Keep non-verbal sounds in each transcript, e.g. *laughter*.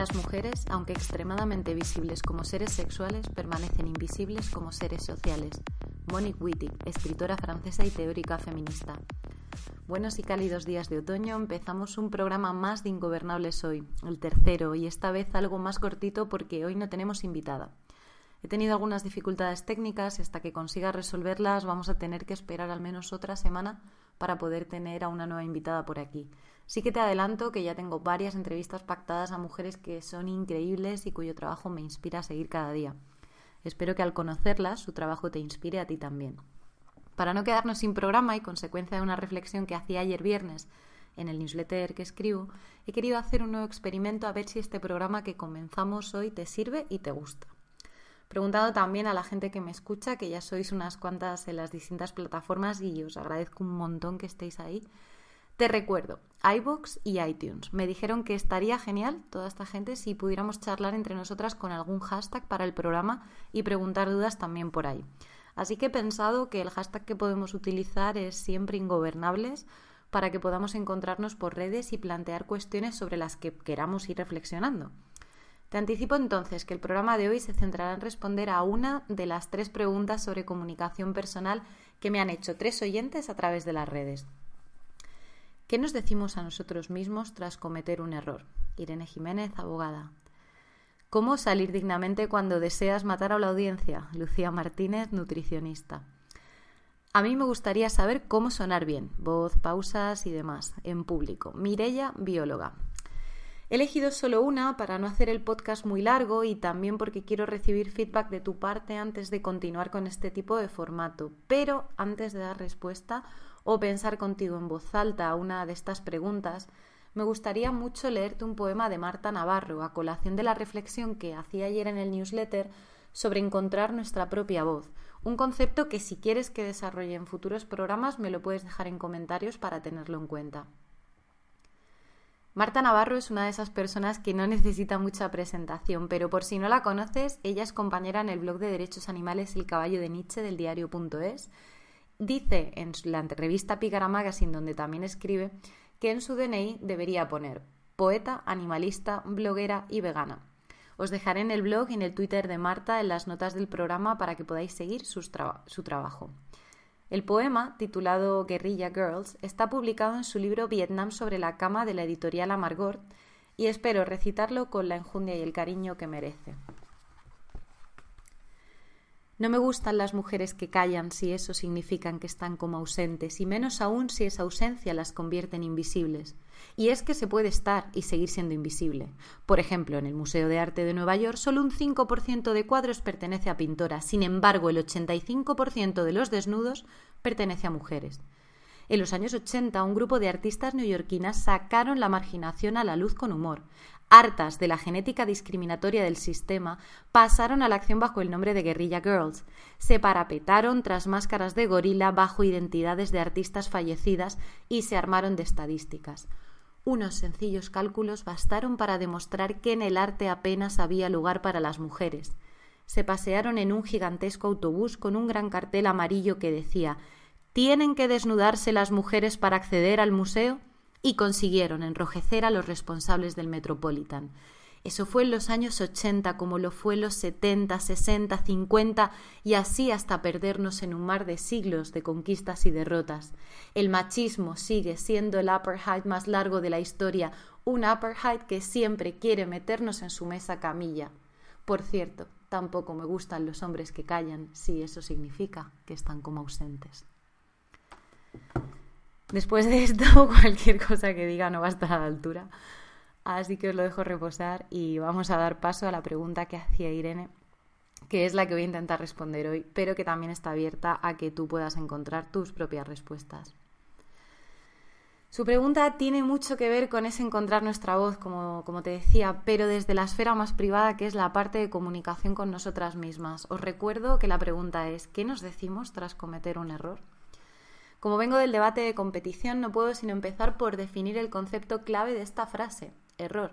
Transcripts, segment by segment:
Las mujeres, aunque extremadamente visibles como seres sexuales, permanecen invisibles como seres sociales. Monique Wittig, escritora francesa y teórica feminista. Buenos y cálidos días de otoño, empezamos un programa más de Ingobernables hoy, el tercero, y esta vez algo más cortito porque hoy no tenemos invitada. He tenido algunas dificultades técnicas y hasta que consiga resolverlas vamos a tener que esperar al menos otra semana para poder tener a una nueva invitada por aquí. Sí que te adelanto que ya tengo varias entrevistas pactadas a mujeres que son increíbles y cuyo trabajo me inspira a seguir cada día. Espero que al conocerlas su trabajo te inspire a ti también. Para no quedarnos sin programa y consecuencia de una reflexión que hacía ayer viernes en el newsletter que escribo, he querido hacer un nuevo experimento a ver si este programa que comenzamos hoy te sirve y te gusta. Preguntado también a la gente que me escucha, que ya sois unas cuantas en las distintas plataformas y os agradezco un montón que estéis ahí, te recuerdo, iBox y iTunes. Me dijeron que estaría genial toda esta gente si pudiéramos charlar entre nosotras con algún hashtag para el programa y preguntar dudas también por ahí. Así que he pensado que el hashtag que podemos utilizar es siempre ingobernables para que podamos encontrarnos por redes y plantear cuestiones sobre las que queramos ir reflexionando. Te anticipo entonces que el programa de hoy se centrará en responder a una de las tres preguntas sobre comunicación personal que me han hecho tres oyentes a través de las redes. ¿Qué nos decimos a nosotros mismos tras cometer un error? Irene Jiménez, abogada. ¿Cómo salir dignamente cuando deseas matar a la audiencia? Lucía Martínez, nutricionista. A mí me gustaría saber cómo sonar bien, voz, pausas y demás, en público. Mirella, bióloga. He elegido solo una para no hacer el podcast muy largo y también porque quiero recibir feedback de tu parte antes de continuar con este tipo de formato. Pero antes de dar respuesta, o pensar contigo en voz alta a una de estas preguntas, me gustaría mucho leerte un poema de Marta Navarro a colación de la reflexión que hacía ayer en el newsletter sobre encontrar nuestra propia voz, un concepto que si quieres que desarrolle en futuros programas me lo puedes dejar en comentarios para tenerlo en cuenta. Marta Navarro es una de esas personas que no necesita mucha presentación, pero por si no la conoces, ella es compañera en el blog de derechos animales El caballo de Nietzsche del diario.es dice en la revista Pícara Magazine, donde también escribe, que en su DNI debería poner poeta, animalista, bloguera y vegana. Os dejaré en el blog y en el Twitter de Marta en las notas del programa para que podáis seguir su trabajo. El poema, titulado Guerrilla Girls, está publicado en su libro Vietnam sobre la cama de la editorial Amargor y espero recitarlo con la enjundia y el cariño que merece. No me gustan las mujeres que callan si eso significan que están como ausentes, y menos aún si esa ausencia las convierte en invisibles. Y es que se puede estar y seguir siendo invisible. Por ejemplo, en el Museo de Arte de Nueva York solo un 5% de cuadros pertenece a pintoras, sin embargo el 85% de los desnudos pertenece a mujeres. En los años 80, un grupo de artistas neoyorquinas sacaron la marginación a la luz con humor hartas de la genética discriminatoria del sistema, pasaron a la acción bajo el nombre de Guerrilla Girls. Se parapetaron tras máscaras de gorila bajo identidades de artistas fallecidas y se armaron de estadísticas. Unos sencillos cálculos bastaron para demostrar que en el arte apenas había lugar para las mujeres. Se pasearon en un gigantesco autobús con un gran cartel amarillo que decía ¿Tienen que desnudarse las mujeres para acceder al museo? y consiguieron enrojecer a los responsables del Metropolitan. Eso fue en los años 80, como lo fue en los 70, 60, 50 y así hasta perdernos en un mar de siglos de conquistas y derrotas. El machismo sigue siendo el apartheid más largo de la historia, un apartheid que siempre quiere meternos en su mesa camilla. Por cierto, tampoco me gustan los hombres que callan, si eso significa que están como ausentes. Después de esto, *laughs* cualquier cosa que diga no va a estar a la altura. Así que os lo dejo reposar y vamos a dar paso a la pregunta que hacía Irene, que es la que voy a intentar responder hoy, pero que también está abierta a que tú puedas encontrar tus propias respuestas. Su pregunta tiene mucho que ver con ese encontrar nuestra voz, como, como, te decía, pero desde la esfera más privada, que es la parte de comunicación con nosotras mismas. Os recuerdo que la pregunta es, ¿qué nos decimos tras cometer un error? Como vengo del debate de competición, no puedo sino empezar por definir el concepto clave de esta frase, error.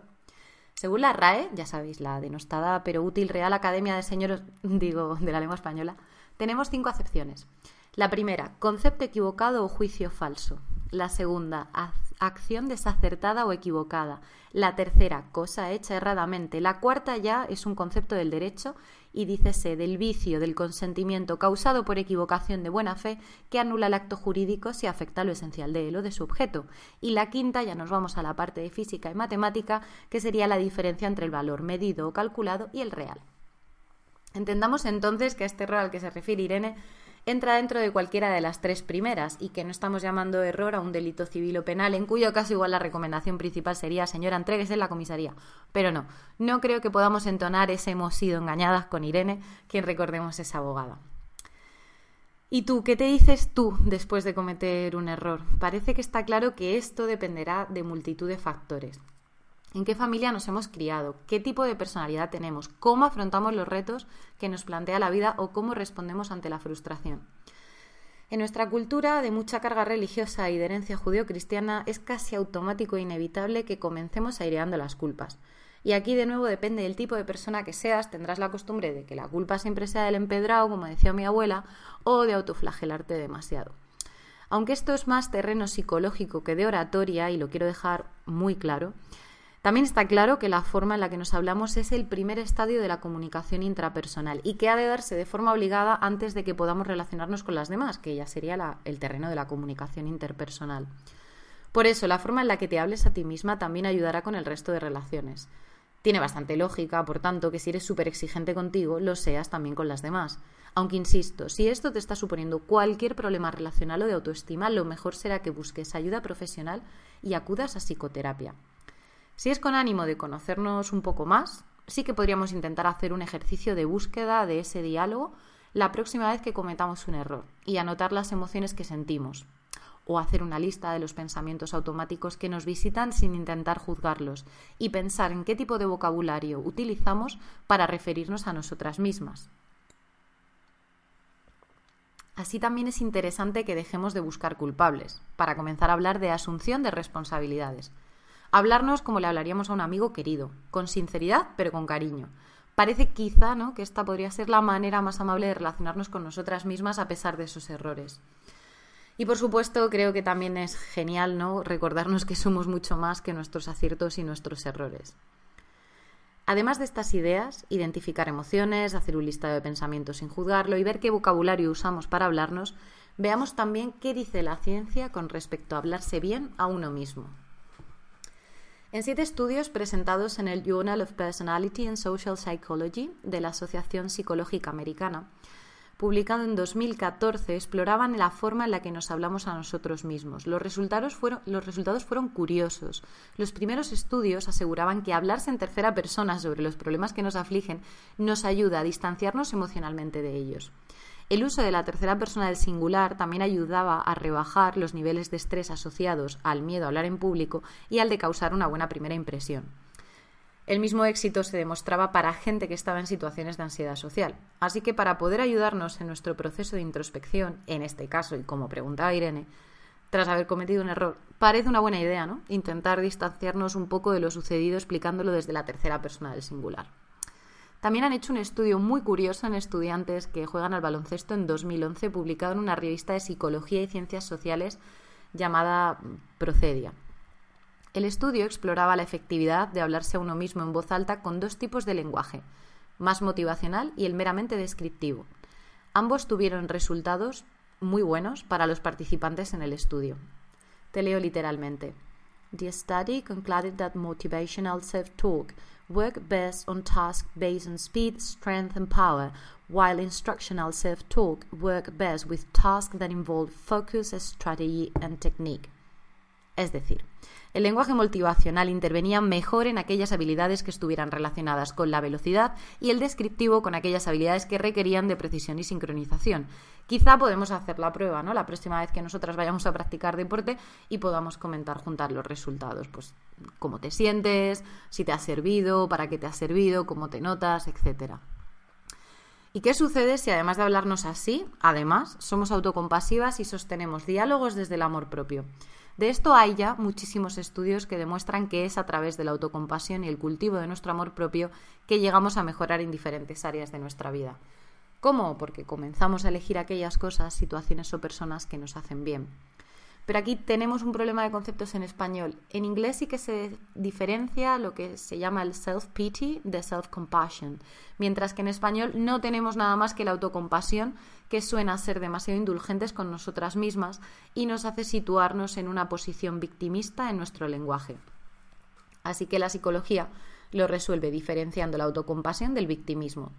Según la RAE, ya sabéis, la denostada pero útil Real Academia de Señores, *laughs* digo, de la lengua española, tenemos cinco acepciones. La primera, concepto equivocado o juicio falso. La segunda, acción desacertada o equivocada. La tercera, cosa hecha erradamente. La cuarta ya es un concepto del derecho y dícese del vicio del consentimiento causado por equivocación de buena fe que anula el acto jurídico si afecta lo esencial de él o de su objeto. Y la quinta, ya nos vamos a la parte de física y matemática, que sería la diferencia entre el valor medido o calculado y el real. Entendamos entonces que a este error al que se refiere Irene entra dentro de cualquiera de las tres primeras y que no estamos llamando error a un delito civil o penal, en cuyo caso igual la recomendación principal sería señora, entregues en la comisaría. Pero no, no creo que podamos entonar ese hemos sido engañadas con Irene, quien recordemos es abogada. ¿Y tú qué te dices tú después de cometer un error? Parece que está claro que esto dependerá de multitud de factores en qué familia nos hemos criado, qué tipo de personalidad tenemos, cómo afrontamos los retos que nos plantea la vida o cómo respondemos ante la frustración. En nuestra cultura de mucha carga religiosa y de herencia judío-cristiana es casi automático e inevitable que comencemos aireando las culpas. Y aquí de nuevo depende del tipo de persona que seas, tendrás la costumbre de que la culpa siempre sea del empedrado, como decía mi abuela, o de autoflagelarte demasiado. Aunque esto es más terreno psicológico que de oratoria, y lo quiero dejar muy claro, también está claro que la forma en la que nos hablamos es el primer estadio de la comunicación intrapersonal y que ha de darse de forma obligada antes de que podamos relacionarnos con las demás, que ya sería el terreno de la comunicación interpersonal. Por eso, la forma en la que te hables a ti misma también ayudará con el resto de relaciones. Tiene bastante lógica, por tanto, que si eres súper exigente contigo, lo seas también con las demás. Aunque insisto, si esto te está suponiendo cualquier problema relacional o de autoestima, lo mejor será que busques ayuda profesional y acudas a psicoterapia. Si es con ánimo de conocernos un poco más, sí que podríamos intentar hacer un ejercicio de búsqueda de ese diálogo la próxima vez que cometamos un error y anotar las emociones que sentimos o hacer una lista de los pensamientos automáticos que nos visitan sin intentar juzgarlos y pensar en qué tipo de vocabulario utilizamos para referirnos a nosotras mismas. Así también es interesante que dejemos de buscar culpables, para comenzar a hablar de asunción de responsabilidades. Hablarnos como le hablaríamos a un amigo querido, con sinceridad pero con cariño. Parece quizá ¿no? que esta podría ser la manera más amable de relacionarnos con nosotras mismas a pesar de esos errores. Y por supuesto, creo que también es genial ¿no? recordarnos que somos mucho más que nuestros aciertos y nuestros errores. Además de estas ideas, identificar emociones, hacer un listado de pensamientos sin juzgarlo y ver qué vocabulario usamos para hablarnos, veamos también qué dice la ciencia con respecto a hablarse bien a uno mismo. En siete estudios presentados en el Journal of Personality and Social Psychology de la Asociación Psicológica Americana, publicado en 2014, exploraban la forma en la que nos hablamos a nosotros mismos. Los resultados, fueron, curiosos. Los primeros estudios aseguraban que hablarse en tercera persona sobre los problemas que nos afligen nos ayuda a distanciarnos emocionalmente de ellos. El uso de la tercera persona del singular también ayudaba a rebajar los niveles de estrés asociados al miedo a hablar en público y al de causar una buena primera impresión. El mismo éxito se demostraba para gente que estaba en situaciones de ansiedad social. Así que para poder ayudarnos en nuestro proceso de introspección, en este caso, y como preguntaba Irene, tras haber cometido un error, parece una buena idea, ¿no? Intentar distanciarnos un poco de lo sucedido explicándolo desde la tercera persona del singular. También han hecho un estudio muy curioso en estudiantes que juegan al baloncesto en 2011, publicado en una revista de Psicología y Ciencias Sociales llamada Procedia. El estudio exploraba la efectividad de hablarse a uno mismo en voz alta con dos tipos de lenguaje, más motivacional y el meramente descriptivo. Ambos tuvieron resultados muy buenos para los participantes en el estudio. Te leo literalmente. The study concluded that motivational self-talk work best on tasks based on speed, strength, and power, while instructional self talk work best with tasks that involve focus, strategy, and technique. Es decir, el lenguaje motivacional intervenía mejor en aquellas habilidades que estuvieran relacionadas con la velocidad y el descriptivo con aquellas habilidades que requerían de precisión y sincronización. Quizá podemos hacer la prueba, ¿no? La próxima vez que nosotras vayamos a practicar deporte y podamos comentar juntar los resultados, pues cómo te sientes, si te ha servido, para qué te ha servido, cómo te notas, etcétera. ¿Y qué sucede si además de hablarnos así, además somos autocompasivas y sostenemos diálogos desde el amor propio? De esto hay ya muchísimos estudios que demuestran que es a través de la autocompasión y el cultivo de nuestro amor propio que llegamos a mejorar en diferentes áreas de nuestra vida. ¿Cómo? Porque comenzamos a elegir aquellas cosas, situaciones o personas que nos hacen bien. Pero aquí tenemos un problema de conceptos en español. En inglés sí que se diferencia lo que se llama el self-pity de self-compassion, mientras que en español no tenemos nada más que la autocompasión, que suena ser demasiado indulgentes con nosotras mismas y nos hace situarnos en una posición victimista en nuestro lenguaje. Así que la psicología lo resuelve diferenciando la autocompasión del victimismo.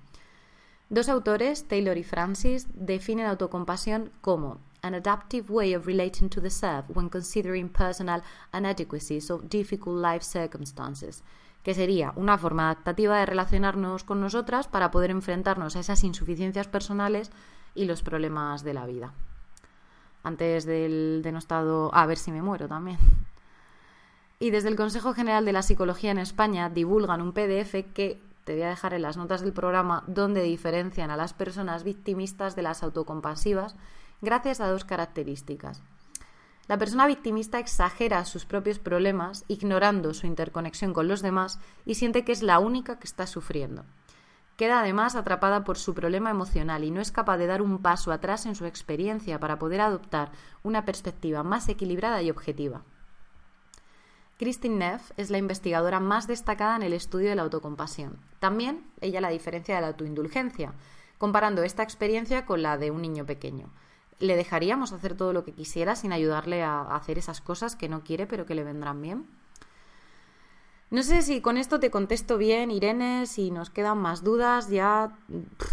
Dos autores, Taylor y Francis, definen autocompasión como an adaptive way of relating to the self when considering personal inadequacies or difficult life circumstances, que sería una forma adaptativa de relacionarnos con nosotras para poder enfrentarnos a esas insuficiencias personales y los problemas de la vida. Antes del denostado a ver si me muero también. Y desde el Consejo General de la Psicología en España divulgan un PDF que te voy a dejar en las notas del programa donde diferencian a las personas victimistas de las autocompasivas gracias a dos características. La persona victimista exagera sus propios problemas, ignorando su interconexión con los demás, y siente que es la única que está sufriendo. Queda además atrapada por su problema emocional y no es capaz de dar un paso atrás en su experiencia para poder adoptar una perspectiva más equilibrada y objetiva. Christine Neff es la investigadora más destacada en el estudio de la autocompasión. También ella la diferencia de la autoindulgencia, comparando esta experiencia con la de un niño pequeño le dejaríamos hacer todo lo que quisiera sin ayudarle a hacer esas cosas que no quiere pero que le vendrán bien. No sé si con esto te contesto bien, Irene, si nos quedan más dudas. Ya,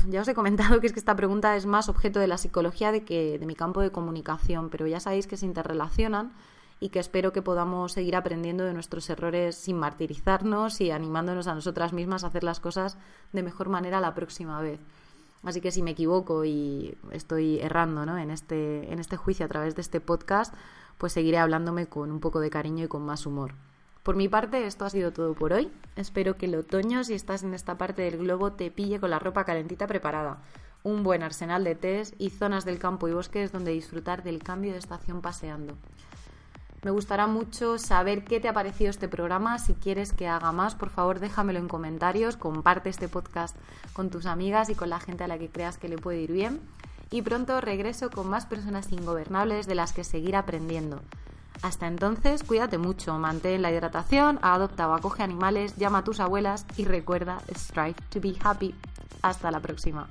ya os he comentado que es que esta pregunta es más objeto de la psicología de que de mi campo de comunicación, pero ya sabéis que se interrelacionan y que espero que podamos seguir aprendiendo de nuestros errores sin martirizarnos y animándonos a nosotras mismas a hacer las cosas de mejor manera la próxima vez. Así que si me equivoco y estoy errando ¿no? en, este, en este juicio a través de este podcast, pues seguiré hablándome con un poco de cariño y con más humor. Por mi parte, esto ha sido todo por hoy. Espero que el otoño, si estás en esta parte del globo, te pille con la ropa calentita preparada, un buen arsenal de tés y zonas del campo y bosques donde disfrutar del cambio de estación paseando. Me gustará mucho saber qué te ha parecido este programa. Si quieres que haga más, por favor déjamelo en comentarios, comparte este podcast con tus amigas y con la gente a la que creas que le puede ir bien. Y pronto regreso con más personas ingobernables de las que seguir aprendiendo. Hasta entonces, cuídate mucho, mantén la hidratación, adopta o acoge animales, llama a tus abuelas y recuerda, strive to be happy. Hasta la próxima.